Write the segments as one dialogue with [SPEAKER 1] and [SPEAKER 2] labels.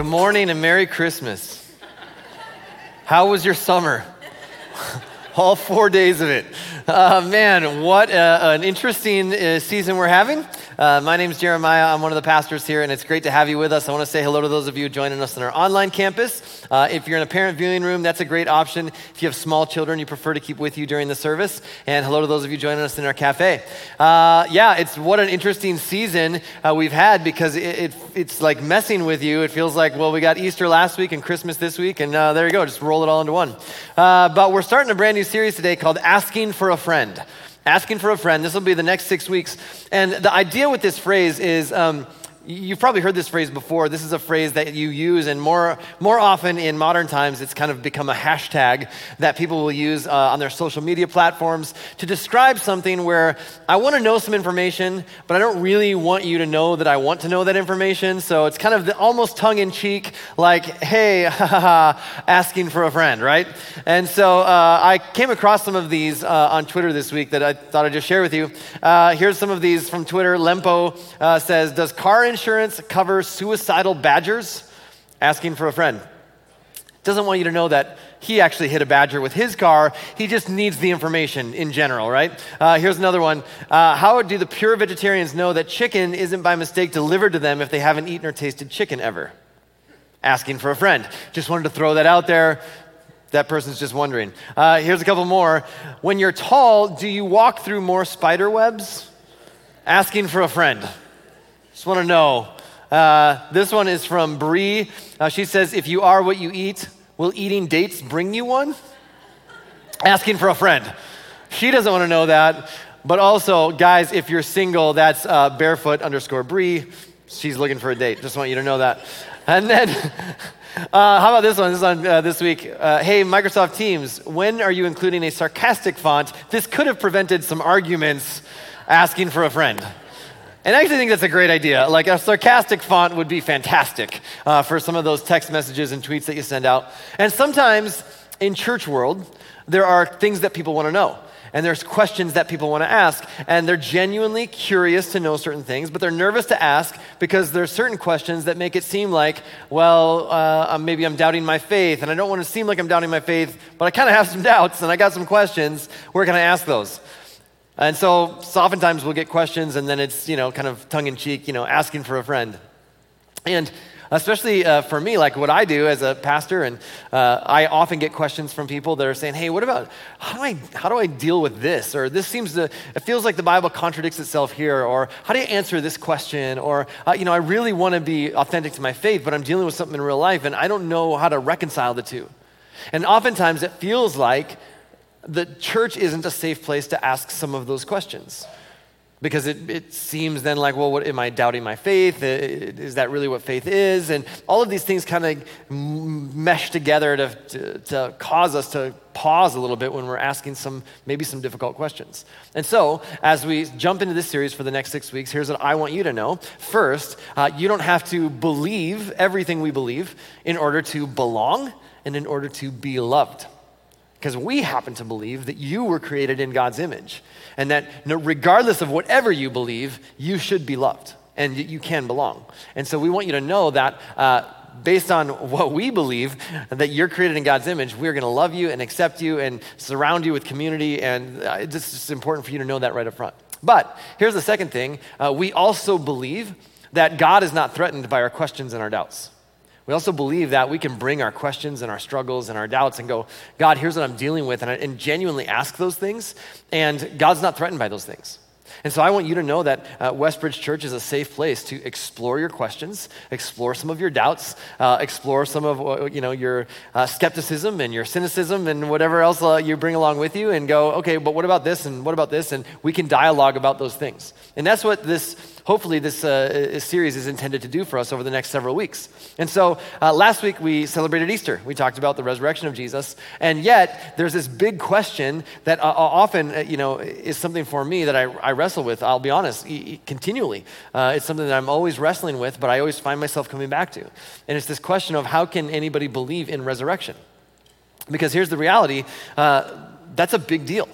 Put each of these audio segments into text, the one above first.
[SPEAKER 1] Good morning and Merry Christmas. How was your summer? All four days of it. Uh, man, what uh, an interesting uh, season we're having. Uh, my name is Jeremiah. I'm one of the pastors here, and it's great to have you with us. I want to say hello to those of you joining us in our online campus. Uh, if you're in a parent viewing room, that's a great option. If you have small children you prefer to keep with you during the service. And hello to those of you joining us in our cafe. Uh, yeah, it's what an interesting season uh, we've had because it, it, it's like messing with you. It feels like, well, we got Easter last week and Christmas this week, and uh, there you go, just roll it all into one. Uh, but we're starting a brand new series today called Asking for a Friend asking for a friend. This will be the next six weeks. And the idea with this phrase is um, You've probably heard this phrase before. This is a phrase that you use, and more, more often in modern times, it's kind of become a hashtag that people will use uh, on their social media platforms to describe something where I want to know some information, but I don't really want you to know that I want to know that information. So it's kind of the, almost tongue in cheek, like, hey, asking for a friend, right? And so uh, I came across some of these uh, on Twitter this week that I thought I'd just share with you. Uh, here's some of these from Twitter. Lempo uh, says, Does car insurance covers suicidal badgers asking for a friend. Doesn't want you to know that he actually hit a badger with his car. He just needs the information in general, right? Uh, here's another one. Uh, how do the pure vegetarians know that chicken isn't by mistake delivered to them if they haven't eaten or tasted chicken ever? Asking for a friend. Just wanted to throw that out there. That person's just wondering. Uh, here's a couple more. When you're tall, do you walk through more spider webs? Asking for a friend. Just want to know. Uh, this one is from Bree. Uh, she says, If you are what you eat, will eating dates bring you one? Asking for a friend. She doesn't want to know that. But also, guys, if you're single, that's uh, barefoot underscore Bree. She's looking for a date. Just want you to know that. And then, uh, how about this one? This is on uh, this week. Uh, hey, Microsoft Teams, when are you including a sarcastic font? This could have prevented some arguments asking for a friend. And I actually think that's a great idea. Like a sarcastic font would be fantastic uh, for some of those text messages and tweets that you send out. And sometimes in church world, there are things that people want to know. And there's questions that people want to ask, and they're genuinely curious to know certain things, but they're nervous to ask because there's certain questions that make it seem like, well, uh, maybe I'm doubting my faith, and I don't want to seem like I'm doubting my faith, but I kind of have some doubts, and I got some questions. Where can I ask those? And so, so oftentimes we'll get questions and then it's, you know, kind of tongue in cheek, you know, asking for a friend. And especially uh, for me, like what I do as a pastor, and uh, I often get questions from people that are saying, "Hey, what about how do I how do I deal with this?" Or this seems to it feels like the Bible contradicts itself here, or how do you answer this question? Or uh, you know, I really want to be authentic to my faith, but I'm dealing with something in real life, and I don't know how to reconcile the two. And oftentimes it feels like the church isn't a safe place to ask some of those questions. Because it, it seems then like, well, what, am I doubting my faith? Is that really what faith is? And all of these things kind of mesh together to, to, to cause us to pause a little bit when we're asking some, maybe some difficult questions. And so, as we jump into this series for the next six weeks, here's what I want you to know. First, uh, you don't have to believe everything we believe in order to belong and in order to be loved. Because we happen to believe that you were created in God's image and that regardless of whatever you believe, you should be loved and you can belong. And so we want you to know that uh, based on what we believe, that you're created in God's image, we're going to love you and accept you and surround you with community. And uh, it's just important for you to know that right up front. But here's the second thing uh, we also believe that God is not threatened by our questions and our doubts. We also believe that we can bring our questions and our struggles and our doubts and go, God, here's what I'm dealing with, and, and genuinely ask those things. And God's not threatened by those things. And so I want you to know that uh, Westbridge Church is a safe place to explore your questions, explore some of your doubts, uh, explore some of uh, you know your uh, skepticism and your cynicism and whatever else uh, you bring along with you, and go, okay, but what about this and what about this, and we can dialogue about those things. And that's what this hopefully this uh, series is intended to do for us over the next several weeks. And so uh, last week we celebrated Easter. We talked about the resurrection of Jesus. And yet there's this big question that uh, uh often, uh, you know, is something for me that I, I wrestle with, I'll be honest, continually. Uh, it's something that I'm always wrestling with, but I always find myself coming back to. And it's this question of how can anybody believe in resurrection? Because here's the reality that's a big deal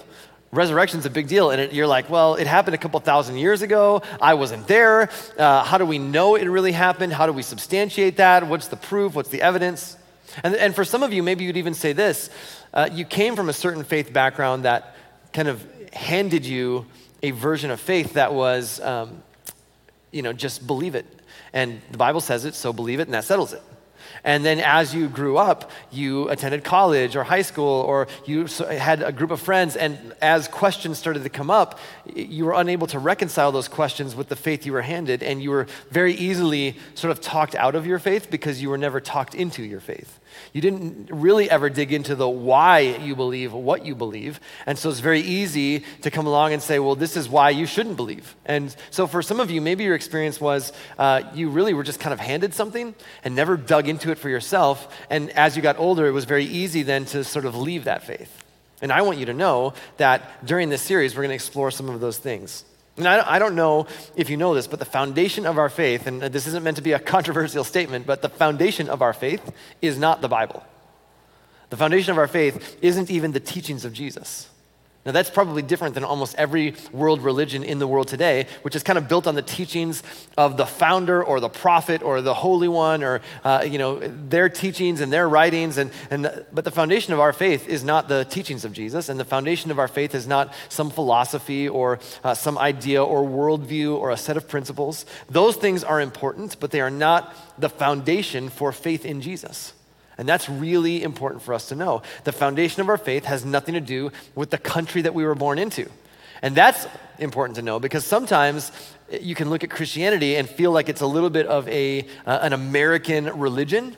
[SPEAKER 1] resurrection's a big deal and it, you're like well it happened a couple thousand years ago. I wasn't there. Uh, how do we know it really happened? How do we substantiate that? What's the proof? What's the evidence? And, and for some of you maybe you'd even say this uh, you came from a certain faith background that kind of handed you a version of faith that was um, you know just believe it. And the bible says it so believe it and that settles it and then as you grew up, you attended college or high school, or you had a group of friends. And as questions started to come up, you were unable to reconcile those questions with the faith you were handed. And you were very easily sort of talked out of your faith because you were never talked into your faith. You didn't really ever dig into the why you believe what you believe. And so it's very easy to come along and say, well, this is why you shouldn't believe. And so for some of you, maybe your experience was uh, you really were just kind of handed something and never dug into it for yourself. And as you got older, it was very easy then to sort of leave that faith. And I want you to know that during this series, we're going to explore some of those things. And I, don't know if you know this, but the foundation of our faith, and this isn't meant to be a controversial statement, but the foundation of our faith is not the Bible. The foundation of our faith isn't even the teachings of Jesus. Now, that's probably different than almost every world religion in the world today, which is kind of built on the teachings of the founder or the prophet or the Holy One or, uh, you know, their teachings and their writings. And, and the, but the foundation of our faith is not the teachings of Jesus, and the foundation of our faith is not some philosophy or uh, some idea or worldview or a set of principles. Those things are important, but they are not the foundation for faith in Jesus. And that's really important for us to know. The foundation of our faith has nothing to do with the country that we were born into. And that's important to know because sometimes you can look at Christianity and feel like it's a little bit of a, uh, an American religion.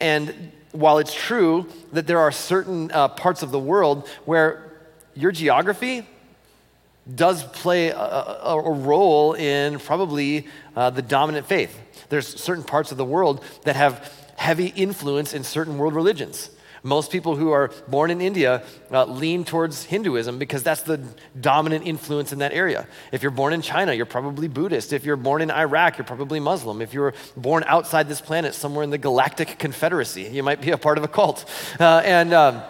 [SPEAKER 1] And while it's true that there are certain uh, parts of the world where your geography does play a, a, role in probably uh, the dominant faith, there's certain parts of the world that have heavy influence in certain world religions. Most people who are born in India uh, lean towards Hinduism because that's the dominant influence in that area. If you're born in China, you're probably Buddhist. If you're born in Iraq, you're probably Muslim. If you're born outside this planet, somewhere in the Galactic Confederacy, you might be a part of a cult. Uh, and, um,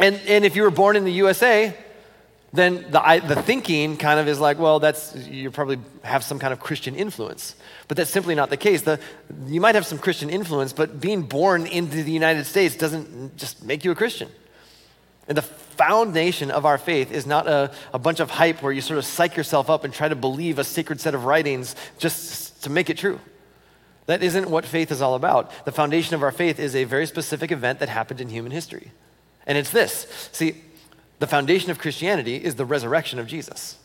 [SPEAKER 1] and, and if you were born in the USA, then the, I, the thinking kind of is like, well, that's, you probably have some kind of Christian influence. But that's simply not the case. The, you might have some Christian influence, but being born into the United States doesn't just make you a Christian. And the foundation of our faith is not a, a bunch of hype where you sort of psych yourself up and try to believe a sacred set of writings just to make it true. That isn't what faith is all about. The foundation of our faith is a very specific event that happened in human history. And it's this. See, the foundation of Christianity is the resurrection of Jesus.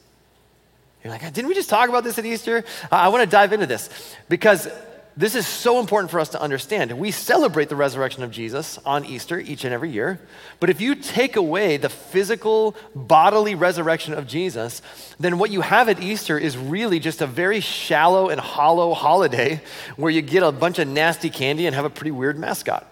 [SPEAKER 1] You're like, didn't we just talk about this at Easter? I want to dive into this because this is so important for us to understand. We celebrate the resurrection of Jesus on Easter each and every year. But if you take away the physical, bodily resurrection of Jesus, then what you have at Easter is really just a very shallow and hollow holiday where you get a bunch of nasty candy and have a pretty weird mascot.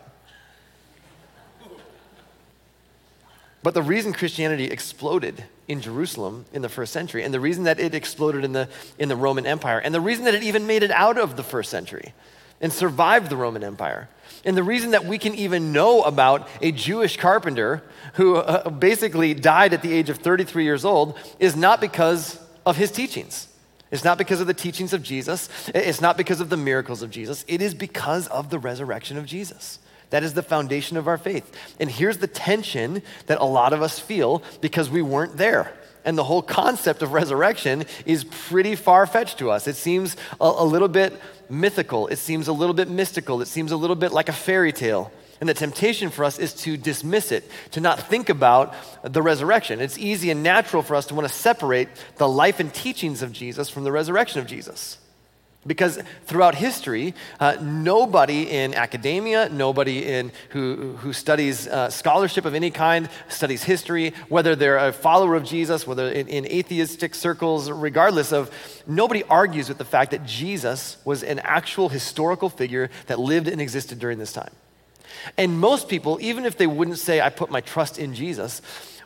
[SPEAKER 1] But the reason Christianity exploded in Jerusalem in the first century, and the reason that it exploded in the, in the Roman Empire, and the reason that it even made it out of the first century and survived the Roman Empire, and the reason that we can even know about a Jewish carpenter who uh, basically died at the age of 33 years old is not because of his teachings. It's not because of the teachings of Jesus. It's not because of the miracles of Jesus. It is because of the resurrection of Jesus. That is the foundation of our faith. And here's the tension that a lot of us feel because we weren't there. And the whole concept of resurrection is pretty far fetched to us. It seems a, a, little bit mythical, it seems a little bit mystical, it seems a little bit like a fairy tale. And the temptation for us is to dismiss it, to not think about the resurrection. It's easy and natural for us to want to separate the life and teachings of Jesus from the resurrection of Jesus. Because throughout history, uh, nobody in academia, nobody in who, who studies uh, scholarship of any kind, studies history, whether they're a follower of Jesus, whether in, in atheistic circles, regardless of, nobody argues with the fact that Jesus was an actual historical figure that lived and existed during this time. And most people, even if they wouldn't say, I put my trust in Jesus,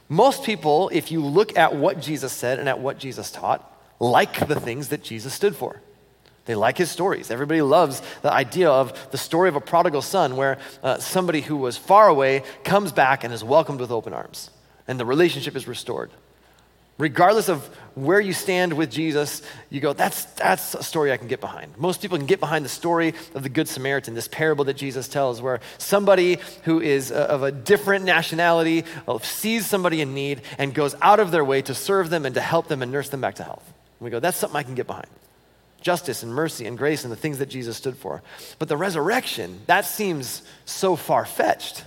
[SPEAKER 1] most people, if you look at what Jesus said and at what Jesus taught, like the things that Jesus stood for. They like his stories. Everybody loves the idea of the story of a prodigal son where uh, somebody who was far away comes back and is welcomed with open arms, and the relationship is restored. Regardless of where you stand with Jesus, you go, that's, that's a story I can get behind. Most people can get behind the story of the Good Samaritan, this parable that Jesus tells, where somebody who is of a different nationality uh, sees somebody in need and goes out of their way to serve them and to help them and nurse them back to health. And we go, that's something I can get behind. Justice and mercy and grace and the things that Jesus stood for. But the resurrection, that seems so far fetched.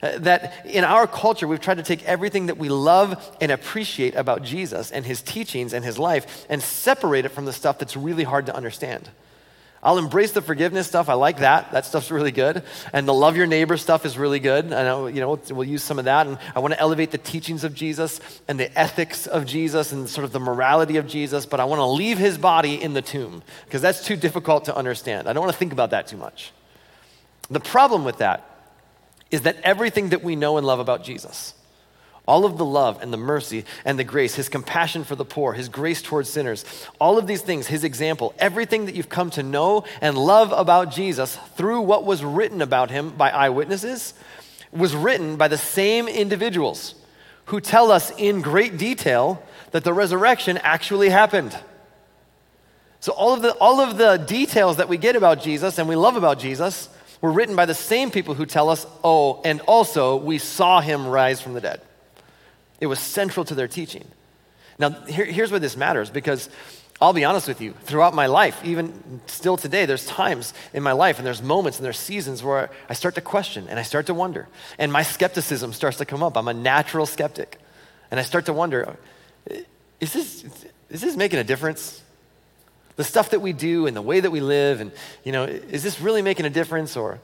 [SPEAKER 1] Uh, that in our culture, we've tried to take everything that we love and appreciate about Jesus and his teachings and his life and separate it from the stuff that's really hard to understand. I'll embrace the forgiveness stuff. I like that. That stuff's really good. And the love your neighbor stuff is really good. And I you know, we'll use some of that. And I want to elevate the teachings of Jesus and the ethics of Jesus and sort of the morality of Jesus, but I want to leave his body in the tomb because that's too difficult to understand. I don't want to think about that too much. The problem with that is that everything that we know and love about Jesus, all of the love and the mercy and the grace, his compassion for the poor, his grace towards sinners, all of these things, his example, everything that you've come to know and love about Jesus through what was written about him by eyewitnesses was written by the same individuals who tell us in great detail that the resurrection actually happened. So all of the all of the details that we get about Jesus and we love about Jesus were written by the same people who tell us, oh, and also we saw him rise from the dead. It was central to their teaching. Now, here, here's where this matters because I'll be honest with you, throughout my life, even still today, there's times in my life and there's moments and there's seasons where I start to question and I start to wonder. And my skepticism starts to come up. I'm a natural skeptic. And I start to wonder is this, is this making a difference? the stuff that we do and the way that we live and you know is this really making a difference or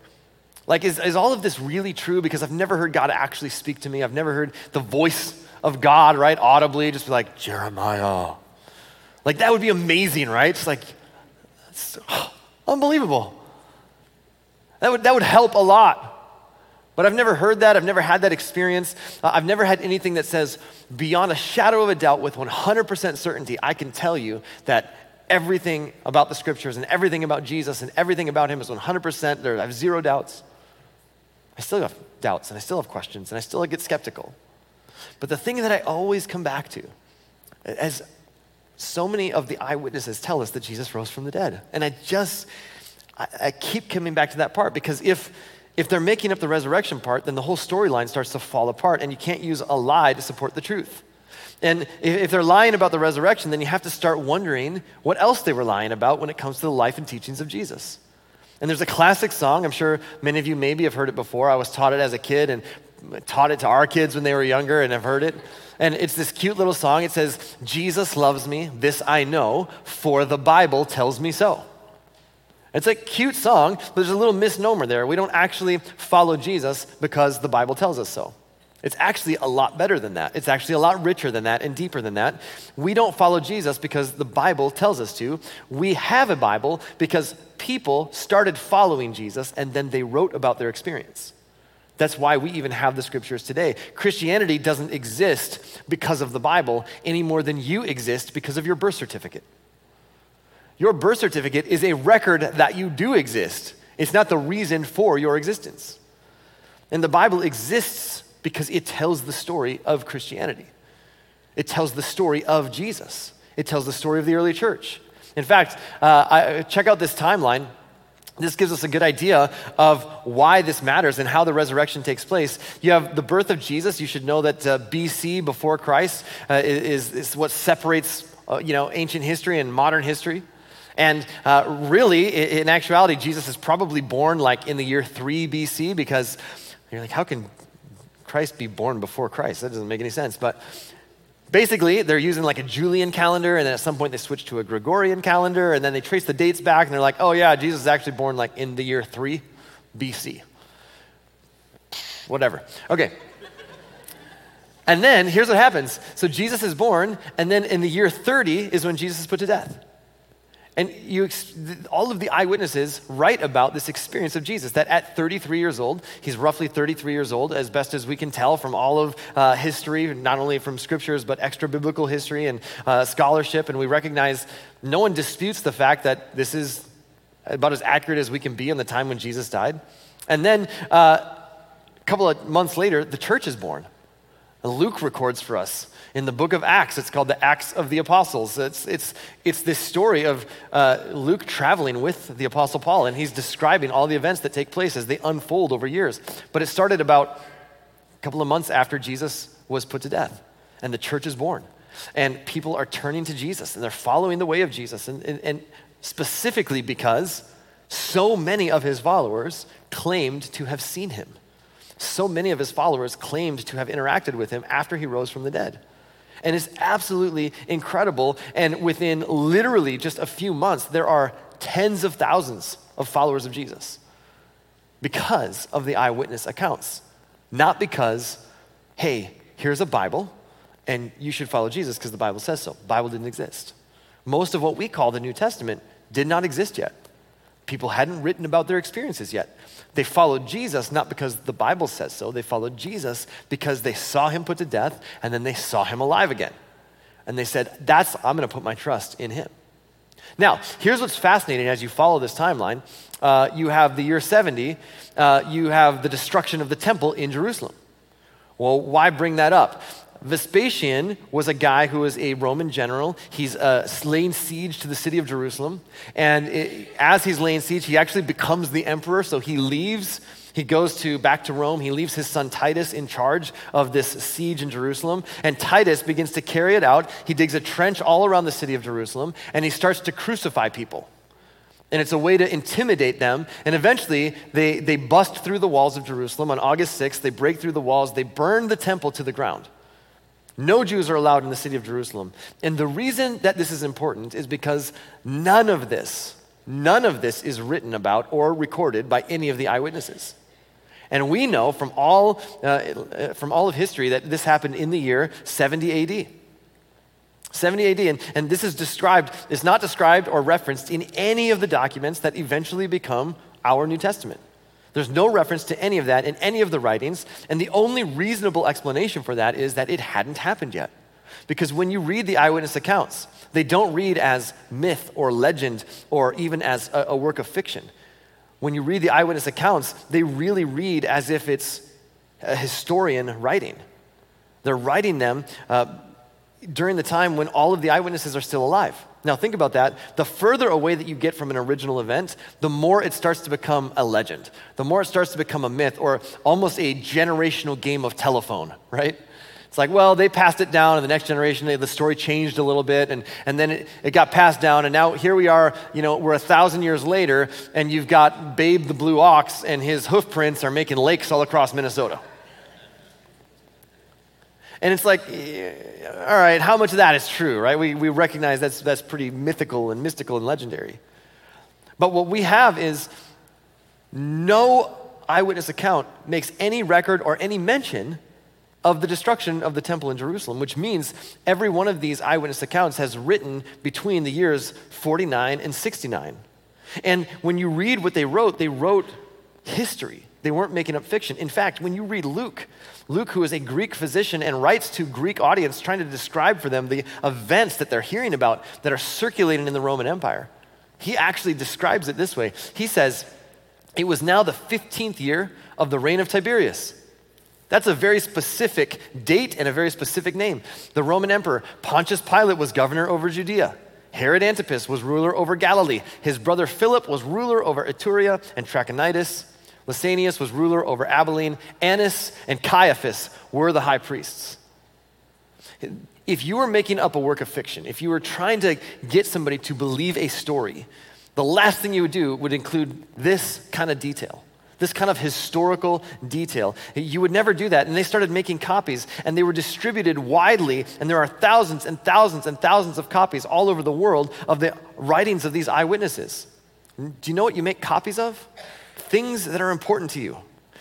[SPEAKER 1] like is, is all of this really true because i've never heard god actually speak to me i've never heard the voice of god right audibly just be like jeremiah like that would be amazing right it's like oh, unbelievable that would, that would help a lot but I've never heard that. I've never had that experience. Uh, I've never had anything that says, beyond a shadow of a doubt, with 100% certainty, I can tell you that everything about the scriptures and everything about Jesus and everything about him is 100%. There, I have zero doubts. I still have doubts and I still have questions and I still get skeptical. But the thing that I always come back to, as so many of the eyewitnesses tell us that Jesus rose from the dead. And I just, I, I keep coming back to that part because if, if they're making up the resurrection part, then the whole storyline starts to fall apart and you can't use a lie to support the truth. And if they're lying about the resurrection, then you have to start wondering what else they were lying about when it comes to the life and teachings of Jesus. And there's a classic song, I'm sure many of you maybe have heard it before. I was taught it as a kid and taught it to our kids when they were younger and have heard it. And it's this cute little song. It says, Jesus loves me, this I know, for the Bible tells me so. It's a cute song, but there's a little misnomer there. We don't actually follow Jesus because the Bible tells us so. It's actually a lot better than that. It's actually a lot richer than that and deeper than that. We don't follow Jesus because the Bible tells us to. We have a Bible because people started following Jesus and then they wrote about their experience. That's why we even have the scriptures today. Christianity doesn't exist because of the Bible any more than you exist because of your birth certificate. Your birth certificate is a record that you do exist, it's not the reason for your existence. And the Bible exists because it tells the story of Christianity. It tells the story of Jesus. It tells the story of the early church. In fact, uh, I, check out this timeline. This gives us a good idea of why this matters and how the resurrection takes place. You have the birth of Jesus. You should know that uh, BC, before Christ, uh, is, is what separates uh, you know, ancient history and modern history. And uh, really, in actuality, Jesus is probably born like in the year 3 BC because you're like, how can Christ be born before Christ? That doesn't make any sense. But basically, they're using like a Julian calendar, and then at some point they switch to a Gregorian calendar, and then they trace the dates back, and they're like, oh yeah, Jesus is actually born like in the year 3 BC. Whatever. Okay. And then here's what happens. So Jesus is born, and then in the year 30 is when Jesus is put to death. And you, all of the eyewitnesses write about this experience of Jesus that at 33 years old, he's roughly 33 years old, as best as we can tell from all of uh, history, not only from scriptures, but extra biblical history and uh, scholarship. And we recognize no one disputes the fact that this is about as accurate as we can be in the time when Jesus died. And then uh, a couple of months later, the church is born. Luke records for us in the book of Acts. It's called the Acts of the Apostles. It's, it's, it's this story of uh, Luke traveling with the Apostle Paul, and he's describing all the events that take place as they unfold over years. But it started about a couple of months after Jesus was put to death, and the church is born. And people are turning to Jesus, and they're following the way of Jesus, and, and, and specifically because so many of his followers claimed to have seen him. So many of his followers claimed to have interacted with him after he rose from the dead. And it's absolutely incredible. And within literally just a few months, there are tens of thousands of followers of Jesus because of the eyewitness accounts. Not because, hey, here's a Bible and you should follow Jesus because the Bible says so. Bible didn't exist. Most of what we call the New Testament did not exist yet. People hadn't written about their experiences yet. They followed Jesus not because the Bible says so, they followed Jesus because they saw him put to death and then they saw him alive again. And they said, That's, I'm going to put my trust in him. Now, here's what's fascinating as you follow this timeline. Uh, you have the year 70, uh, you have the destruction of the temple in Jerusalem. Well, why bring that up? Vespasian was a guy who was a Roman general. He's uh, laying siege to the city of Jerusalem. And it, as he's laying siege, he actually becomes the emperor. So he leaves. He goes to back to Rome. He leaves his son Titus in charge of this siege in Jerusalem. And Titus begins to carry it out. He digs a trench all around the city of Jerusalem and he starts to crucify people. And it's a way to intimidate them. And eventually, they, they bust through the walls of Jerusalem on August 6th. They break through the walls. They burn the temple to the ground. No Jews are allowed in the city of Jerusalem. And the reason that this is important is because none of this, none of this is written about or recorded by any of the eyewitnesses. And we know from all, uh, from all of history that this happened in the year 70 AD. 70 AD, and, and this is described, is not described or referenced in any of the documents that eventually become our New Testament. There's no reference to any of that in any of the writings, and the only reasonable explanation for that is that it hadn't happened yet. Because when you read the eyewitness accounts, they don't read as myth or legend or even as a, a work of fiction. When you read the eyewitness accounts, they really read as if it's a historian writing. They're writing them uh, during the time when all of the eyewitnesses are still alive. Now, think about that. The further away that you get from an original event, the more it starts to become a legend, the more it starts to become a myth or almost a generational game of telephone, right? It's like, well, they passed it down, and the next generation, they, the story changed a little bit, and, and then it, it got passed down, and now here we are, you know, we're a thousand years later, and you've got Babe the Blue Ox, and his hoof prints are making lakes all across Minnesota. And it's like, eh, all right, how much of that is true, right? We, we recognize that's, that's pretty mythical and mystical and legendary. But what we have is no eyewitness account makes any record or any mention of the destruction of the temple in Jerusalem, which means every one of these eyewitness accounts has written between the years 49 and 69. And when you read what they wrote, they wrote history. They weren't making up fiction. In fact, when you read Luke, Luke, who is a Greek physician and writes to Greek audience trying to describe for them the events that they're hearing about that are circulating in the Roman Empire, he actually describes it this way. He says, It was now the 15th year of the reign of Tiberius. That's a very specific date and a very specific name. The Roman Emperor, Pontius Pilate, was governor over Judea. Herod Antipas was ruler over Galilee. His brother Philip was ruler over Iturea and Trachonitis. Lysanias was ruler over Abilene. Annas and Caiaphas were the high priests. If you were making up a work of fiction, if you were trying to get somebody to believe a story, the last thing you would do would include this kind of detail, this kind of historical detail. You would never do that. And they started making copies, and they were distributed widely, and there are thousands and thousands and thousands of copies all over the world of the writings of these eyewitnesses. Do you know what you make copies of? Things that are important to you,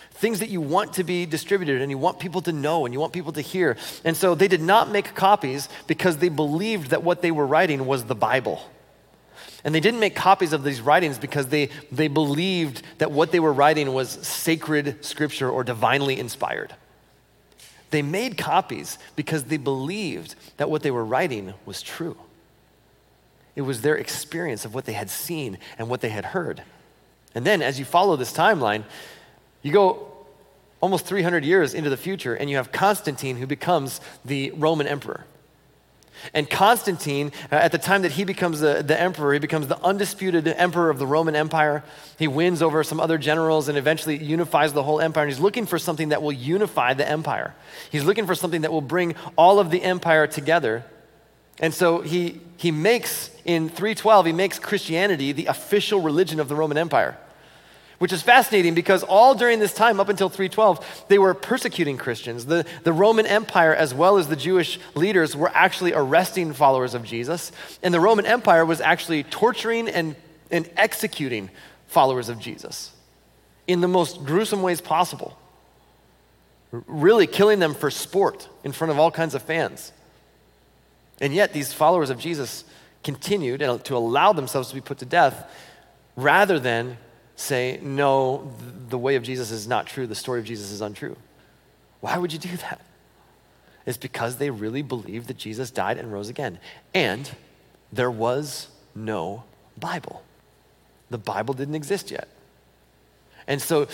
[SPEAKER 1] things that you want to be distributed and you want people to know and you want people to hear. And so they did not make copies because they believed that what they were writing was the Bible. And they didn't make copies of these writings because they, they believed that what they were writing was sacred scripture or divinely inspired. They made copies because they believed that what they were writing was true. It was their experience of what they had seen and what they had heard. And then as you follow this timeline, you go, almost 300 years into the future, and you have Constantine who becomes the Roman emperor. And Constantine, uh, at the time that he becomes the, the emperor, he becomes the undisputed emperor of the Roman Empire. He wins over some other generals and eventually unifies the whole empire. And he's looking for something that will unify the empire. He's looking for something that will bring all of the empire together. And so he, he makes, in 312, he makes Christianity the official religion of the Roman Empire which is fascinating because all during this time, up until 312, they were persecuting Christians. The, the Roman Empire, as well as the Jewish leaders, were actually arresting followers of Jesus. And the Roman Empire was actually torturing and, and executing followers of Jesus in the most gruesome ways possible, really killing them for sport in front of all kinds of fans. And yet, these followers of Jesus continued to allow themselves to be put to death rather than say, no, the way of Jesus is not true, the story of Jesus is untrue. Why would you do that? It's because they really believed that Jesus died and rose again. And there was no Bible. The Bible didn't exist yet. And so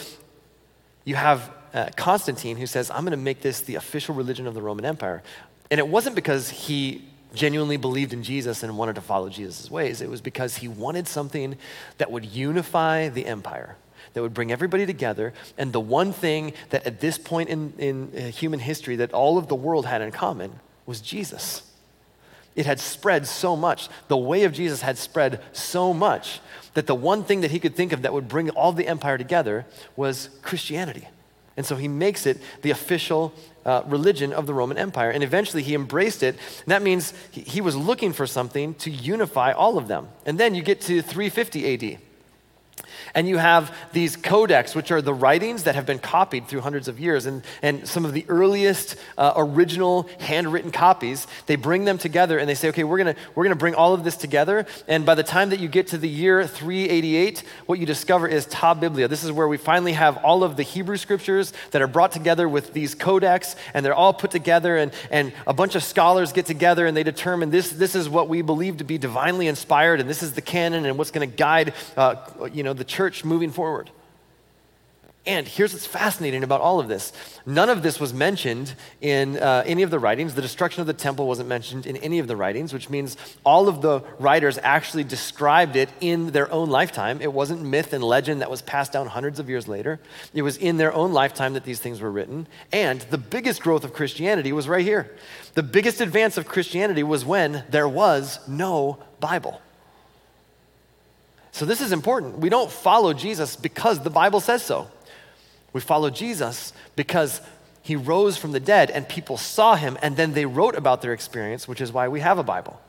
[SPEAKER 1] you have uh, Constantine who says, I'm going to make this the official religion of the Roman Empire. And it wasn't because he genuinely believed in Jesus and wanted to follow Jesus' ways. It was because he wanted something that would unify the empire, that would bring everybody together. And the one thing that at this point in, in uh, human history that all of the world had in common was Jesus. It had spread so much. The way of Jesus had spread so much that the one thing that he could think of that would bring all the empire together was Christianity. And so he makes it the official uh, religion of the Roman Empire. And eventually he embraced it. That means he was looking for something to unify all of them. And then you get to 350 AD. And you have these codex, which are the writings that have been copied through hundreds of years. And, and some of the earliest uh, original handwritten copies, they bring them together and they say, okay, we're going we're to bring all of this together. And by the time that you get to the year 388, what you discover is Ta Biblia. This is where we finally have all of the Hebrew scriptures that are brought together with these codex, and they're all put together. And, and a bunch of scholars get together and they determine this, this is what we believe to be divinely inspired, and this is the canon and what's going to guide uh, you know, the church church moving forward. And here's what's fascinating about all of this none of this was mentioned in uh, any of the writings. The destruction of the temple wasn't mentioned in any of the writings, which means all of the writers actually described it in their own lifetime. It wasn't myth and legend that was passed down hundreds of years later. It was in their own lifetime that these things were written. And the biggest growth of Christianity was right here. The biggest advance of Christianity was when there was no Bible. So this is important. We don't follow Jesus because the Bible says so. We follow Jesus because he rose from the dead and people saw him and then they wrote about their experience, which is why we have a Bible.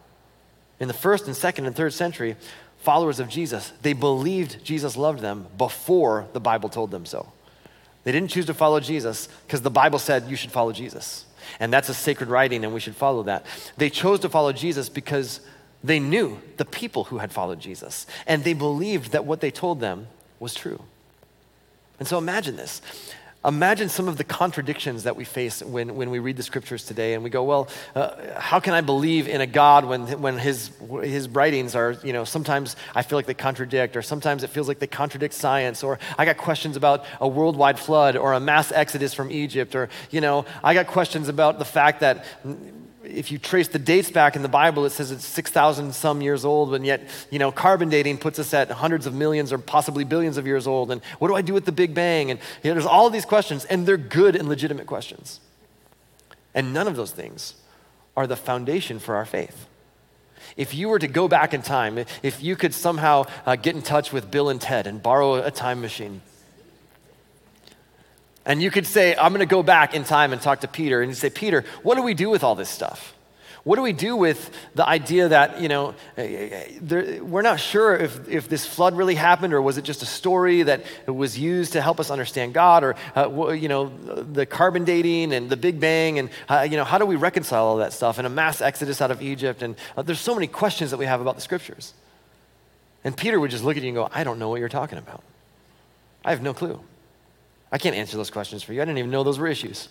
[SPEAKER 1] In the first and second and third century, followers of Jesus, they believed Jesus loved them before the Bible told them so. They didn't choose to follow Jesus because the Bible said you should follow Jesus. And that's a sacred writing and we should follow that. They chose to follow Jesus because they knew the people who had followed Jesus, and they believed that what they told them was true. And so imagine this. Imagine some of the contradictions that we face when, when we read the scriptures today and we go, well, uh, how can I believe in a God when, when his, his writings are, you know, sometimes I feel like they contradict, or sometimes it feels like they contradict science, or I got questions about a worldwide flood, or a mass exodus from Egypt, or, you know, I got questions about the fact that if you trace the dates back in the Bible, it says it's 6,000 some years old, and yet, you know, carbon dating puts us at hundreds of millions or possibly billions of years old. And what do I do with the Big Bang? And you know, there's all these questions, and they're good and legitimate questions. And none of those things are the foundation for our faith. If you were to go back in time, if you could somehow uh, get in touch with Bill and Ted and borrow a time machine, and you could say, I'm going to go back in time and talk to Peter. And say, Peter, what do we do with all this stuff? What do we do with the idea that, you know, eh, there, we're not sure if, if this flood really happened or was it just a story that was used to help us understand God or, uh, you know, the carbon dating and the Big Bang and, uh, you know, how do we reconcile all that stuff and a mass exodus out of Egypt? And uh, there's so many questions that we have about the scriptures. And Peter would just look at you and go, I don't know what you're talking about. I have no clue. I can't answer those questions for you. I didn't even know those were issues.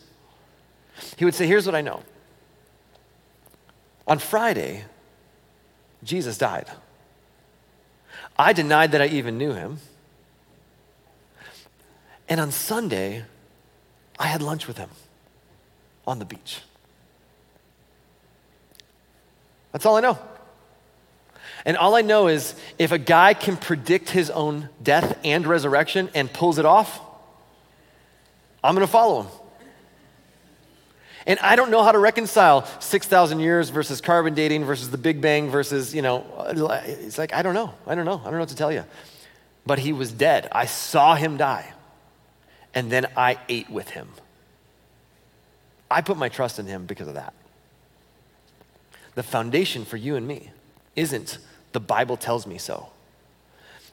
[SPEAKER 1] He would say, Here's what I know. On Friday, Jesus died. I denied that I even knew him. And on Sunday, I had lunch with him on the beach. That's all I know. And all I know is if a guy can predict his own death and resurrection and pulls it off, I'm going to follow him. And I don't know how to reconcile 6,000 years versus carbon dating versus the Big Bang versus, you know, it's like, I don't know. I don't know. I don't know what to tell you. But he was dead. I saw him die. And then I ate with him. I put my trust in him because of that. The foundation for you and me isn't the Bible tells me so.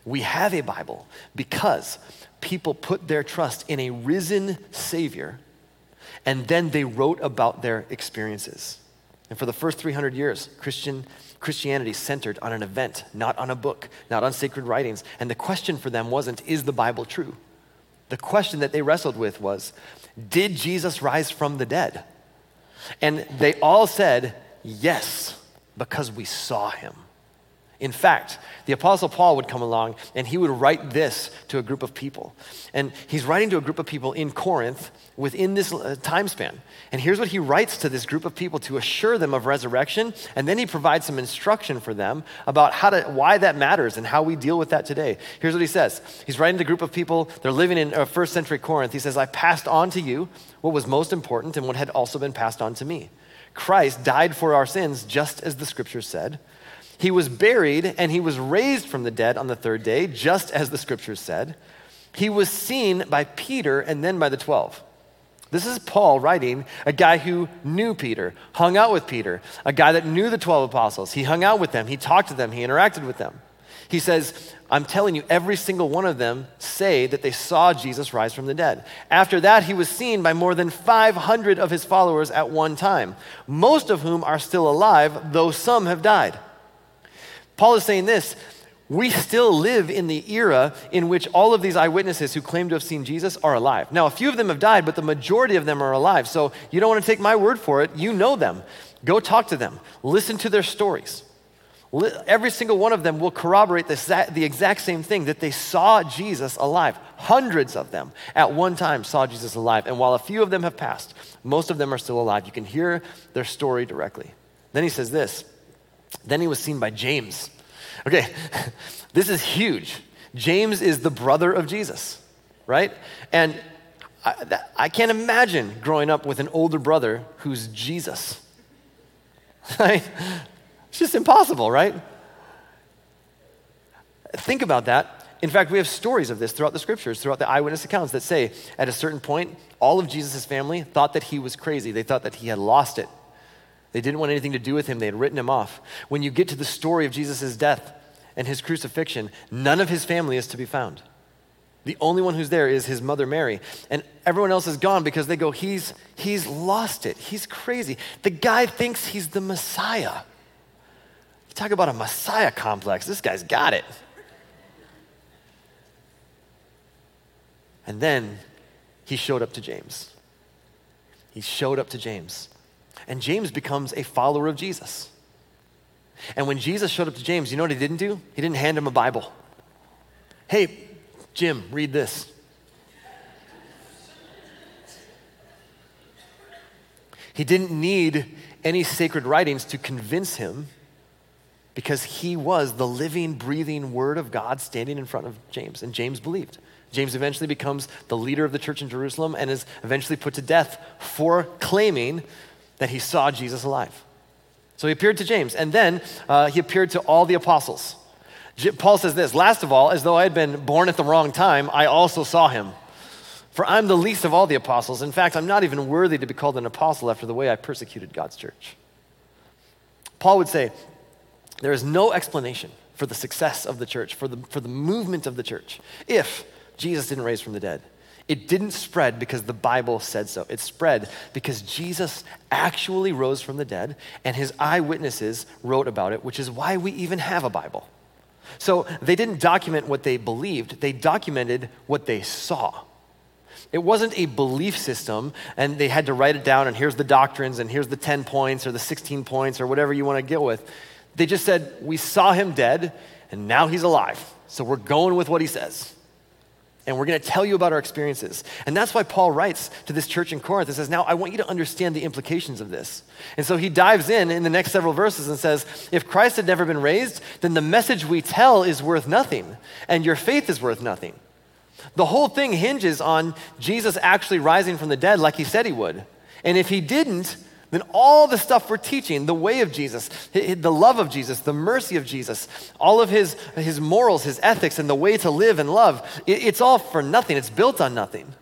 [SPEAKER 1] We have a Bible because people put their trust in a risen Savior and then they wrote about their experiences. And for the first 300 years, Christian Christianity centered on an event, not on a book, not on sacred writings. And the question for them wasn't, is the Bible true? The question that they wrestled with was, did Jesus rise from the dead? And they all said, yes, because we saw him. In fact, the Apostle Paul would come along and he would write this to a group of people. And he's writing to a group of people in Corinth within this uh, time span. And here's what he writes to this group of people to assure them of resurrection. And then he provides some instruction for them about how to, why that matters and how we deal with that today. Here's what he says He's writing to a group of people, they're living in uh, first century Corinth. He says, I passed on to you what was most important and what had also been passed on to me. Christ died for our sins, just as the scriptures said. He was buried and he was raised from the dead on the third day, just as the scriptures said. He was seen by Peter and then by the 12. This is Paul writing, a guy who knew Peter, hung out with Peter, a guy that knew the 12 apostles. He hung out with them, he talked to them, he interacted with them. He says, I'm telling you, every single one of them say that they saw Jesus rise from the dead. After that, he was seen by more than 500 of his followers at one time, most of whom are still alive, though some have died. Paul is saying this we still live in the era in which all of these eyewitnesses who claim to have seen Jesus are alive. Now, a few of them have died, but the majority of them are alive. So you don't want to take my word for it. You know them. Go talk to them, listen to their stories. Every single one of them will corroborate the, the exact same thing that they saw Jesus alive. Hundreds of them at one time saw Jesus alive. And while a few of them have passed, most of them are still alive. You can hear their story directly. Then he says this then he was seen by James. Okay, this is huge. James is the brother of Jesus, right? And I, I can't imagine growing up with an older brother who's Jesus. it's just impossible, right? Think about that. In fact, we have stories of this throughout the scriptures, throughout the eyewitness accounts that say at a certain point, all of Jesus' family thought that he was crazy. They thought that he had lost it. They didn't want anything to do with him, they had written him off. When you get to the story of Jesus' death and his crucifixion, none of his family is to be found. The only one who's there is his mother Mary. And everyone else is gone because they go, he's, he's lost it. He's crazy. The guy thinks he's the Messiah. You talk about a Messiah complex. This guy's got it. And then he showed up to James. He showed up to James. And James becomes a follower of Jesus. And when Jesus showed up to James, you know what he didn't do? He didn't hand him a Bible. Hey, Jim, read this. He didn't need any sacred writings to convince him because he was the living, breathing Word of God standing in front of James, and James believed. James eventually becomes the leader of the church in Jerusalem and is eventually put to death for claiming that he saw Jesus alive. So he appeared to James, and then uh, he appeared to all the apostles. J- Paul says this Last of all, as though I had been born at the wrong time, I also saw him. For I'm the least of all the apostles. In fact, I'm not even worthy to be called an apostle after the way I persecuted God's church. Paul would say, There is no explanation for the success of the church, for the, for the movement of the church, if Jesus didn't raise from the dead. It didn't spread because the Bible said so. It spread because Jesus actually rose from the dead and his eyewitnesses wrote about it, which is why we even have a Bible. So they didn't document what they believed, they documented what they saw. It wasn't a belief system and they had to write it down and here's the doctrines and here's the 10 points or the 16 points or whatever you want to get with. They just said, We saw him dead and now he's alive. So we're going with what he says. And we're going to tell you about our experiences. And that's why Paul writes to this church in Corinth and says, Now I want you to understand the implications of this. And so he dives in in the next several verses and says, If Christ had never been raised, then the message we tell is worth nothing, and your faith is worth nothing. The whole thing hinges on Jesus actually rising from the dead like he said he would. And if he didn't, then all the stuff we're teaching, the way of Jesus, the love of Jesus, the mercy of Jesus, all of his, his morals, his ethics, and the way to live and love, it's all for nothing. It's built on nothing.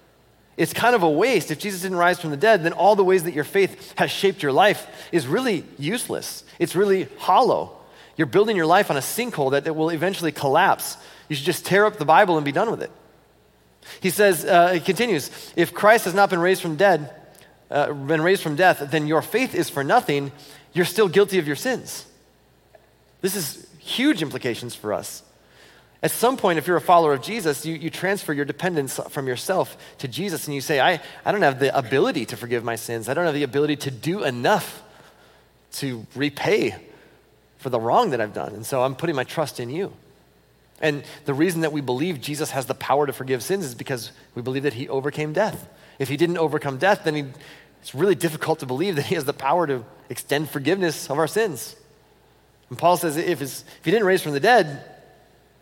[SPEAKER 1] It's kind of a waste. If Jesus didn't rise from the dead, then all the ways that your faith has shaped your life is really useless. It's really hollow. You're building your life on a sinkhole that, that will eventually collapse. You should just tear up the Bible and be done with it. He says, uh, he continues, if Christ has not been raised from dead, uh, been raised from death, then your faith is for nothing. You're still guilty of your sins. This is huge implications for us. At some point, if you're a follower of Jesus, you, you transfer your dependence from yourself to Jesus and you say, I, I don't have the ability to forgive my sins. I don't have the ability to do enough to repay for the wrong that I've done. And so I'm putting my trust in you. And the reason that we believe Jesus has the power to forgive sins is because we believe that he overcame death. If he didn't overcome death, then he, it's really difficult to believe that he has the power to extend forgiveness of our sins. And Paul says if, if he didn't raise from the dead,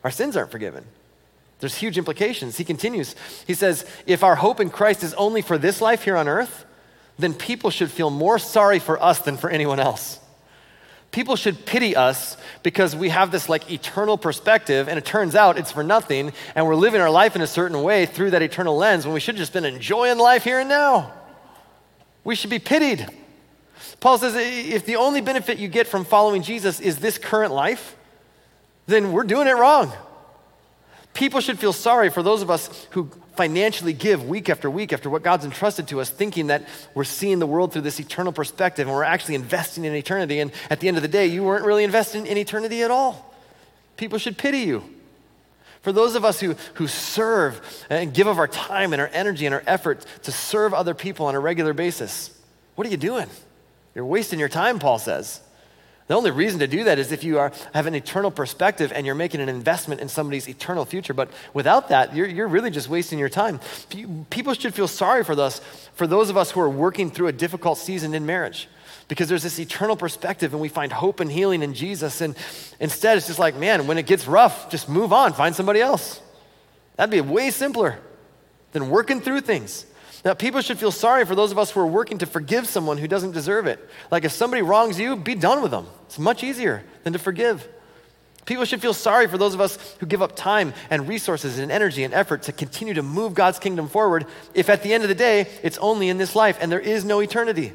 [SPEAKER 1] our sins aren't forgiven. There's huge implications. He continues. He says, if our hope in Christ is only for this life here on earth, then people should feel more sorry for us than for anyone else. People should pity us because we have this like eternal perspective, and it turns out it's for nothing, and we're living our life in a certain way through that eternal lens when we should have just been enjoying life here and now. We should be pitied. Paul says if the only benefit you get from following Jesus is this current life, then we're doing it wrong. People should feel sorry for those of us who financially give week after week after what God's entrusted to us, thinking that we're seeing the world through this eternal perspective and we're actually investing in eternity. And at the end of the day, you weren't really investing in eternity at all. People should pity you. For those of us who, who serve and give of our time and our energy and our effort to serve other people on a regular basis, what are you doing? You're wasting your time, Paul says. The only reason to do that is if you are, have an eternal perspective and you're making an investment in somebody's eternal future. But without that, you're, you're really just wasting your time. People should feel sorry for us, for those of us who are working through a difficult season in marriage. Because there's this eternal perspective and we find hope and healing in Jesus. And instead, it's just like, man, when it gets rough, just move on, find somebody else. That'd be way simpler than working through things. Now, people should feel sorry for those of us who are working to forgive someone who doesn't deserve it. Like, if somebody wrongs you, be done with them. It's much easier than to forgive. People should feel sorry for those of us who give up time and resources and energy and effort to continue to move God's kingdom forward if at the end of the day, it's only in this life and there is no eternity.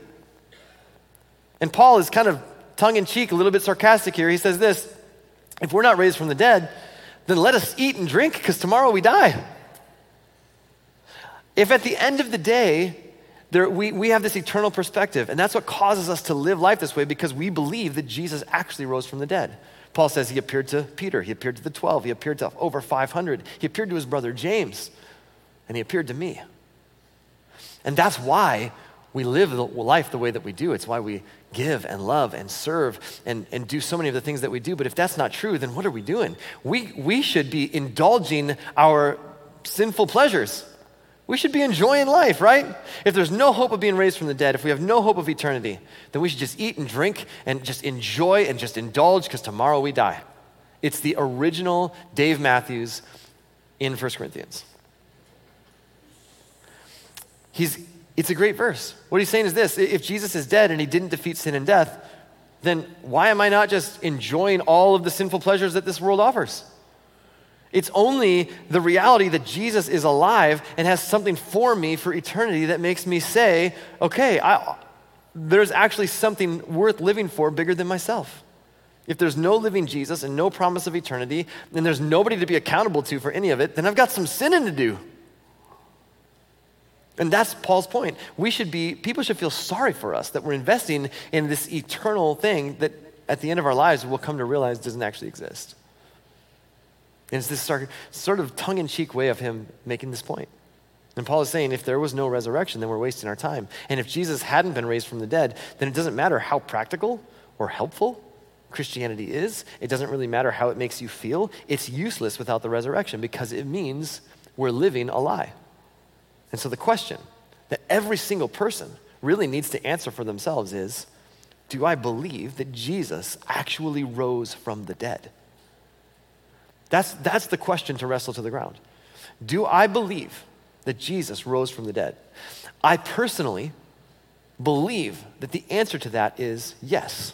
[SPEAKER 1] And Paul is kind of tongue in cheek, a little bit sarcastic here. He says this If we're not raised from the dead, then let us eat and drink because tomorrow we die. If at the end of the day, there, we, we have this eternal perspective, and that's what causes us to live life this way because we believe that Jesus actually rose from the dead. Paul says he appeared to Peter, he appeared to the 12, he appeared to over 500, he appeared to his brother James, and he appeared to me. And that's why we live life the way that we do. It's why we give and love and serve and, and do so many of the things that we do. But if that's not true, then what are we doing? We, we should be indulging our sinful pleasures. We should be enjoying life, right? If there's no hope of being raised from the dead, if we have no hope of eternity, then we should just eat and drink and just enjoy and just indulge because tomorrow we die. It's the original Dave Matthews in 1 Corinthians. He's, it's a great verse. What he's saying is this if Jesus is dead and he didn't defeat sin and death, then why am I not just enjoying all of the sinful pleasures that this world offers? It's only the reality that Jesus is alive and has something for me for eternity that makes me say, okay, I, there's actually something worth living for bigger than myself. If there's no living Jesus and no promise of eternity, and there's nobody to be accountable to for any of it, then I've got some sinning to do. And that's Paul's point. We should be, people should feel sorry for us that we're investing in this eternal thing that at the end of our lives we'll come to realize doesn't actually exist. And it's this sort of tongue in cheek way of him making this point. And Paul is saying if there was no resurrection, then we're wasting our time. And if Jesus hadn't been raised from the dead, then it doesn't matter how practical or helpful Christianity is. It doesn't really matter how it makes you feel. It's useless without the resurrection because it means we're living a lie. And so the question that every single person really needs to answer for themselves is Do I believe that Jesus actually rose from the dead? That's, that's the question to wrestle to the ground. Do I believe that Jesus rose from the dead? I personally believe that the answer to that is yes.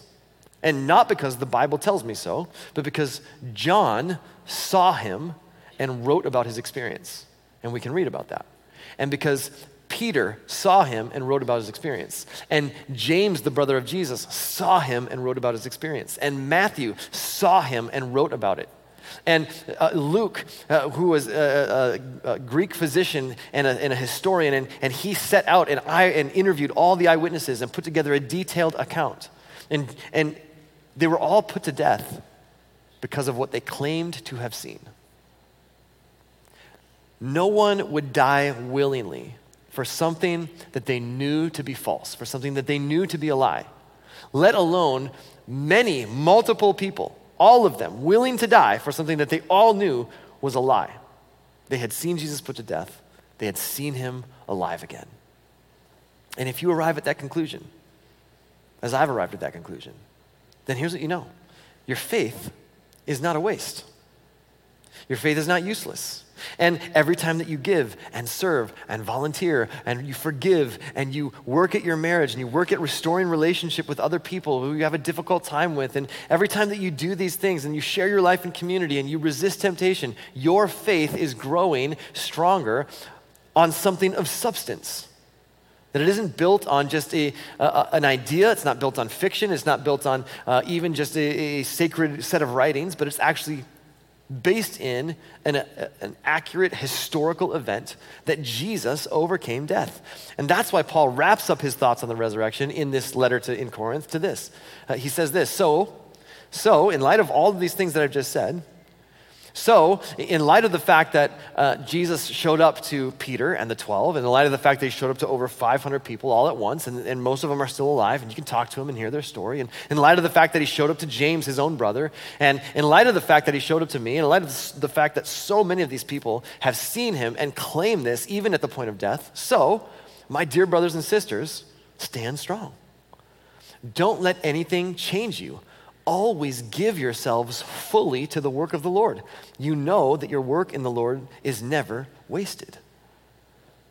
[SPEAKER 1] And not because the Bible tells me so, but because John saw him and wrote about his experience. And we can read about that. And because Peter saw him and wrote about his experience. And James, the brother of Jesus, saw him and wrote about his experience. And Matthew saw him and wrote about it. And uh, Luke, uh, who was a, a, a, Greek physician and a, and a historian, and, and he set out and, I, and interviewed all the eyewitnesses and put together a detailed account. And, and they were all put to death because of what they claimed to have seen. No one would die willingly for something that they knew to be false, for something that they knew to be a lie, let alone many, multiple people, all of them, willing to die for something that they all knew was a lie. They had seen Jesus put to death, they had seen him alive again. And if you arrive at that conclusion, as I've arrived at that conclusion, then here's what you know your faith is not a waste. Your faith is not useless. And every time that you give and serve and volunteer and you forgive and you work at your marriage and you work at restoring relationship with other people who you have a difficult time with, and every time that you do these things and you share your life in community and you resist temptation, your faith is growing stronger on something of substance. That it isn't built on just a, an idea, it's not built on fiction, it's not built on uh, even just a, a sacred set of writings, but it's actually based in an, an, accurate historical event that Jesus overcame death. And that's why Paul wraps up his thoughts on the resurrection in this letter to in Corinth to this. Uh, he says this, so so in light of all of these things that I've just said, so, in light of the fact that uh, Jesus showed up to Peter and the 12, and in light of the fact that he showed up to over 500 people all at once, and, and most of them are still alive, and you can talk to them and hear their story, and in light of the fact that he showed up to James, his own brother, and in light of the fact that he showed up to me, and in light of the fact that so many of these people have seen him and claim this even at the point of death, so, my dear brothers and sisters, stand strong. Don't let anything change you always give yourselves fully to the work of the Lord. You know that your work in the Lord is never wasted.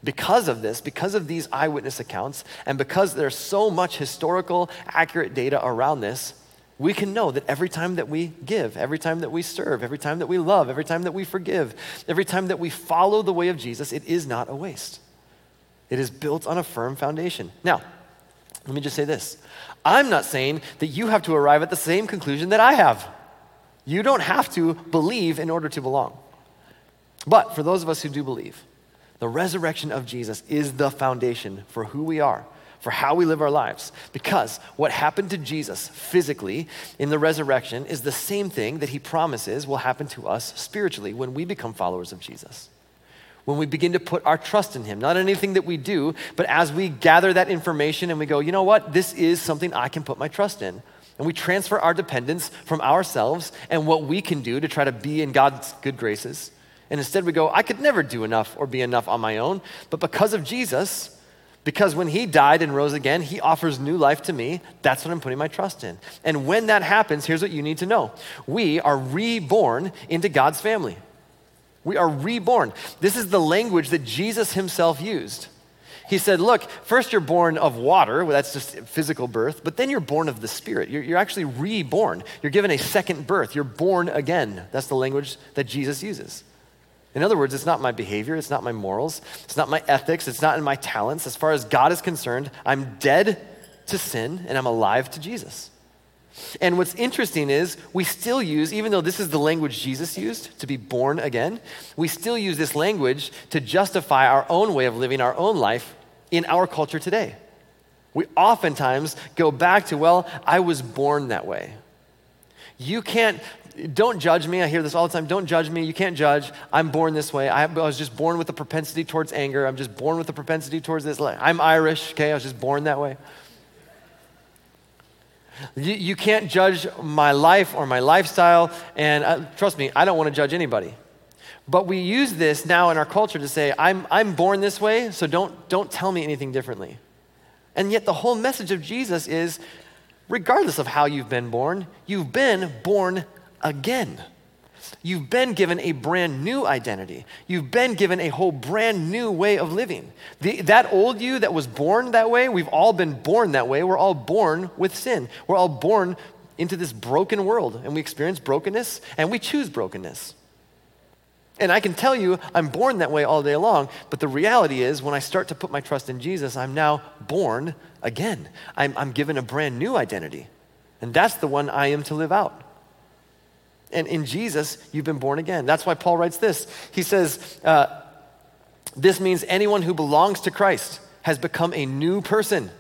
[SPEAKER 1] Because of this, because of these eyewitness accounts, and because there's so much historical, accurate data around this, we can know that every time that we give, every time that we serve, every time that we love, every time that we forgive, every time that we follow the way of Jesus, it is not a waste. It is built on a firm foundation. Now, let me just say this I'm not saying that you have to arrive at the same conclusion that I have. You don't have to believe in order to belong. But for those of us who do believe, the resurrection of Jesus is the foundation for who we are, for how we live our lives. Because what happened to Jesus physically in the resurrection is the same thing that he promises will happen to us spiritually when we become followers of Jesus when we begin to put our trust in Him. Not anything that we do, but as we gather that information and we go, you know what, this is something I can put my trust in. And we transfer our dependence from ourselves and what we can do to try to be in God's good graces. And instead we go, I could never do enough or be enough on my own. But because of Jesus, because when he died and rose again, he offers new life to me. That's what I'm putting my trust in. And when that happens, here's what you need to know we are reborn into God's family. We are reborn. This is the language that Jesus himself used. He said, Look, first you're born of water, well, that's just physical birth, but then you're born of the Spirit. You're, you're, actually reborn. You're given a second birth. You're born again. That's the language that Jesus uses. In other words, it's not my behavior, it's not my morals, it's not my ethics, it's not in my talents. As far as God is concerned, I'm dead to sin and I'm alive to Jesus. And what's interesting is we still use, even though this is the language Jesus used to be born again, we still use this language to justify our own way of living our own life in our culture today. We oftentimes go back to, well, I was born that way. You can't, don't judge me. I hear this all the time. Don't judge me. You can't judge. I'm born this way. I, was just born with a propensity towards anger. I'm just born with a propensity towards this. I'm Irish, okay? I was just born that way. You, you can't judge my life or my lifestyle, and uh, trust me, I don't want to judge anybody. But we use this now in our culture to say, I'm, I'm born this way, so don't, don't tell me anything differently. And yet, the whole message of Jesus is regardless of how you've been born, you've been born again. You've been given a brand new identity. You've been given a whole brand new way of living. The, that old you that was born that way, we've all been born that way. We're all born with sin. We're all born into this broken world, and we experience brokenness, and we choose brokenness. And I can tell you, I'm born that way all day long, but the reality is, when I start to put my trust in Jesus, I'm now born again. I'm, I'm given a brand new identity, and that's the one I am to live out. And in Jesus, you've been born again. That's why Paul writes this. He says, uh, This means anyone who belongs to Christ has become a new person.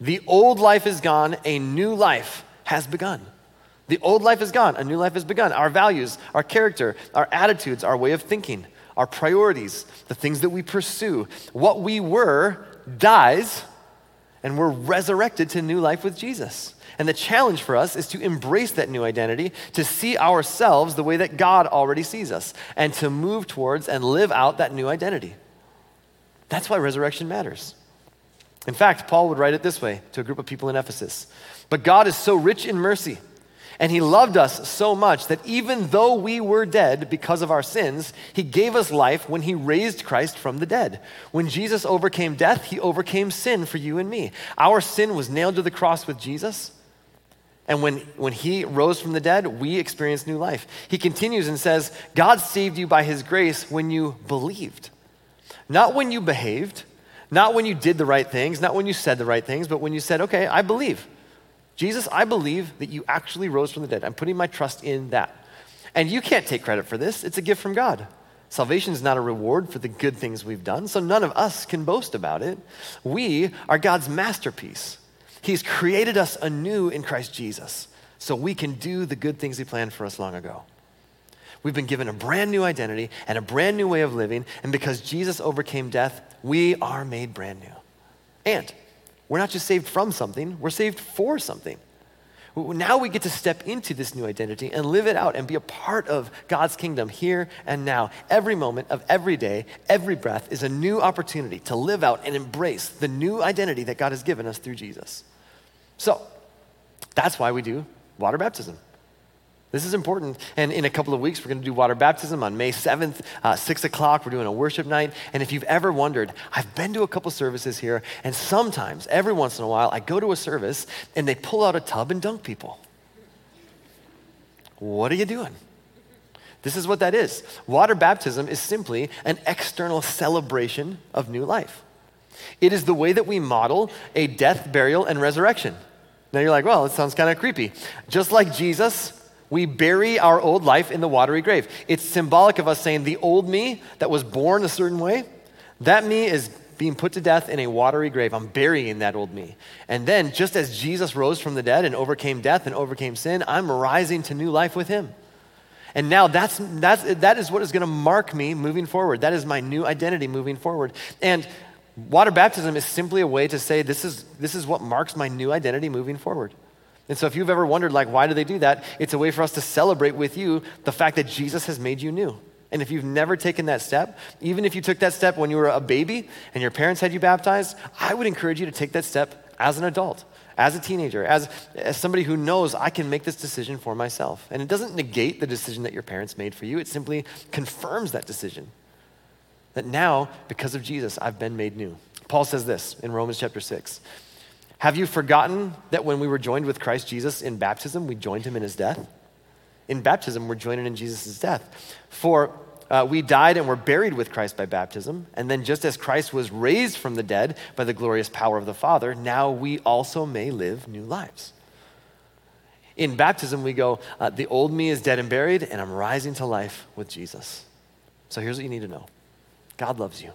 [SPEAKER 1] The old life is gone, a new life has begun. The old life is gone, a new life has begun. Our values, our character, our attitudes, our way of thinking, our priorities, the things that we pursue, what we were dies, and we're resurrected to new life with Jesus. And the challenge for us is to embrace that new identity, to see ourselves the way that God already sees us, and to move towards and live out that new identity. That's why resurrection matters. In fact, Paul would write it this way to a group of people in Ephesus But God is so rich in mercy and he loved us so much that even though we were dead because of our sins, he gave us life when he raised Christ from the dead. When Jesus overcame death, he overcame sin for you and me. Our sin was nailed to the cross with Jesus. And when, when he rose from the dead, we experienced new life. He continues and says, God saved you by his grace when you believed. Not when you behaved, not when you did the right things, not when you said the right things, but when you said, okay, I believe. Jesus, I believe that you actually rose from the dead. I'm putting my trust in that. And you can't take credit for this, it's a gift from God. Salvation is not a reward for the good things we've done, so none of us can boast about it. We are God's masterpiece. He's created us anew in Christ Jesus so we can do the good things He planned for us long ago. We've been given a brand new identity and a brand new way of living, and because Jesus overcame death, we are made brand new. And we're not just saved from something, we're saved for something. Now we get to step into this new identity and live it out and be a part of God's kingdom here and now. Every moment of every day, every breath is a new opportunity to live out and embrace the new identity that God has given us through Jesus. So, that's why we do water baptism. This is important. And in a couple of weeks, we're going to do water baptism on May 7th, uh, 6 o'clock. We're doing a worship night. And if you've ever wondered, I've been to a couple services here, and sometimes, every once in a while, I go to a service and they pull out a tub and dunk people. What are you doing? This is what that is. Water baptism is simply an external celebration of new life. It is the way that we model a death, burial, and resurrection. Now you're like, well, it sounds kind of creepy. Just like Jesus we bury our old life in the watery grave. It's symbolic of us saying the old me that was born a certain way, that me is being put to death in a watery grave. I'm burying that old me. And then, just as Jesus rose from the dead and overcame death and overcame sin, I'm rising to new life with him. And now that's, that's, that is what is going to mark me moving forward. That is my new identity moving forward. And water baptism is simply a way to say, this is, this is what marks my new identity moving forward. And so if you've ever wondered, like, why do they do that? It's a way for us to celebrate with you the fact that Jesus has made you new. And if you've never taken that step, even if you took that step when you were a baby and your parents had you baptized, I would encourage you to take that step as an adult, as a teenager, as, as somebody who knows I can make this decision for myself. And it doesn't negate the decision that your parents made for you, it simply confirms that decision. That now, because of Jesus, I've been made new. Paul says this in Romans chapter 6. Have you forgotten that when we were joined with Christ Jesus in baptism, we joined him in his death? In baptism, we're joined in Jesus' death. For uh, we died and were buried with Christ by baptism. And then, just as Christ was raised from the dead by the glorious power of the Father, now we also may live new lives. In baptism, we go, uh, the old me is dead and buried, and I'm rising to life with Jesus. So here's what you need to know God loves you.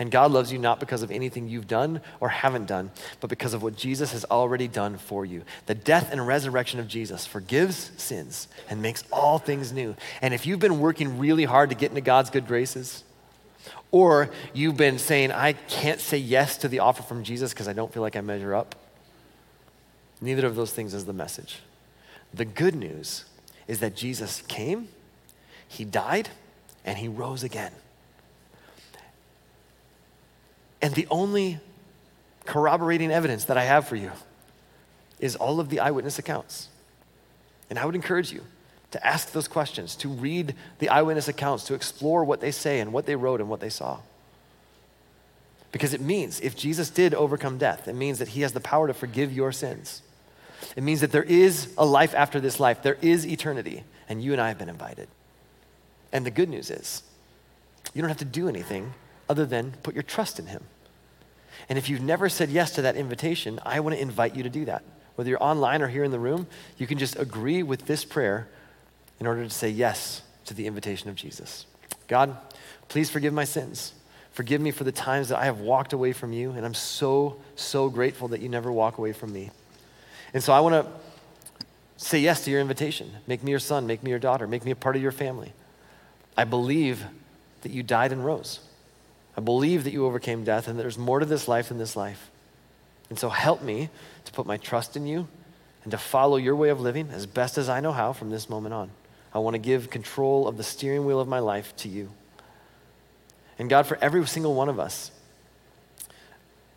[SPEAKER 1] And God loves you not because of anything you've done or haven't done, but because of what Jesus has already done for you. The death and resurrection of Jesus forgives sins and makes all things new. And if you've been working really hard to get into God's good graces, or you've been saying, I can't say yes to the offer from Jesus because I don't feel like I measure up, neither of those things is the message. The good news is that Jesus came He died and he rose again. And the only corroborating evidence that I have for you is all of the eyewitness accounts. And I would encourage you to ask those questions, to read the eyewitness accounts, to explore what they say and what they wrote and what they saw. Because it means if Jesus did overcome death, it means that he has the power to forgive your sins. It means that there is a life after this life, there is eternity, and you and I have been invited. And the good news is, you don't have to do anything other than put your trust in him. And if you've never said yes to that invitation, I want to invite you to do that. Whether you're online or here in the room, you can just agree with this prayer in order to say yes to the invitation of Jesus. God, please forgive my sins. Forgive me for the times that I have walked away from you, and I'm so, so grateful that you never walk away from me. And so I want to say yes to your invitation. Make me your son, make me your daughter, make me a part of your family. I believe that you died and rose. I believe that you overcame death and that there's more to this life than this life. And so help me to put my trust in you and to follow your way of living as best as I know how from this moment on. I want to give control of the steering wheel of my life to you. And God, for every single one of us,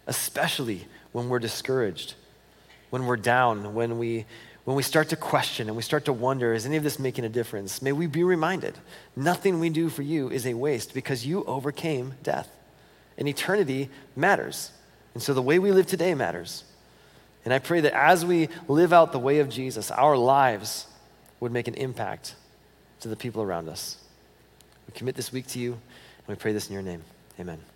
[SPEAKER 1] especially when we're discouraged, when we're down, when we, when we start to question and we start to wonder, is any of this making a difference? May we be reminded nothing we do for you is a waste because you overcame death. And eternity matters. And so the way we live today matters. And I pray that as we live out the way of Jesus, our lives would make an impact to the people around us. We commit this week to you, and we pray this in your name. Amen.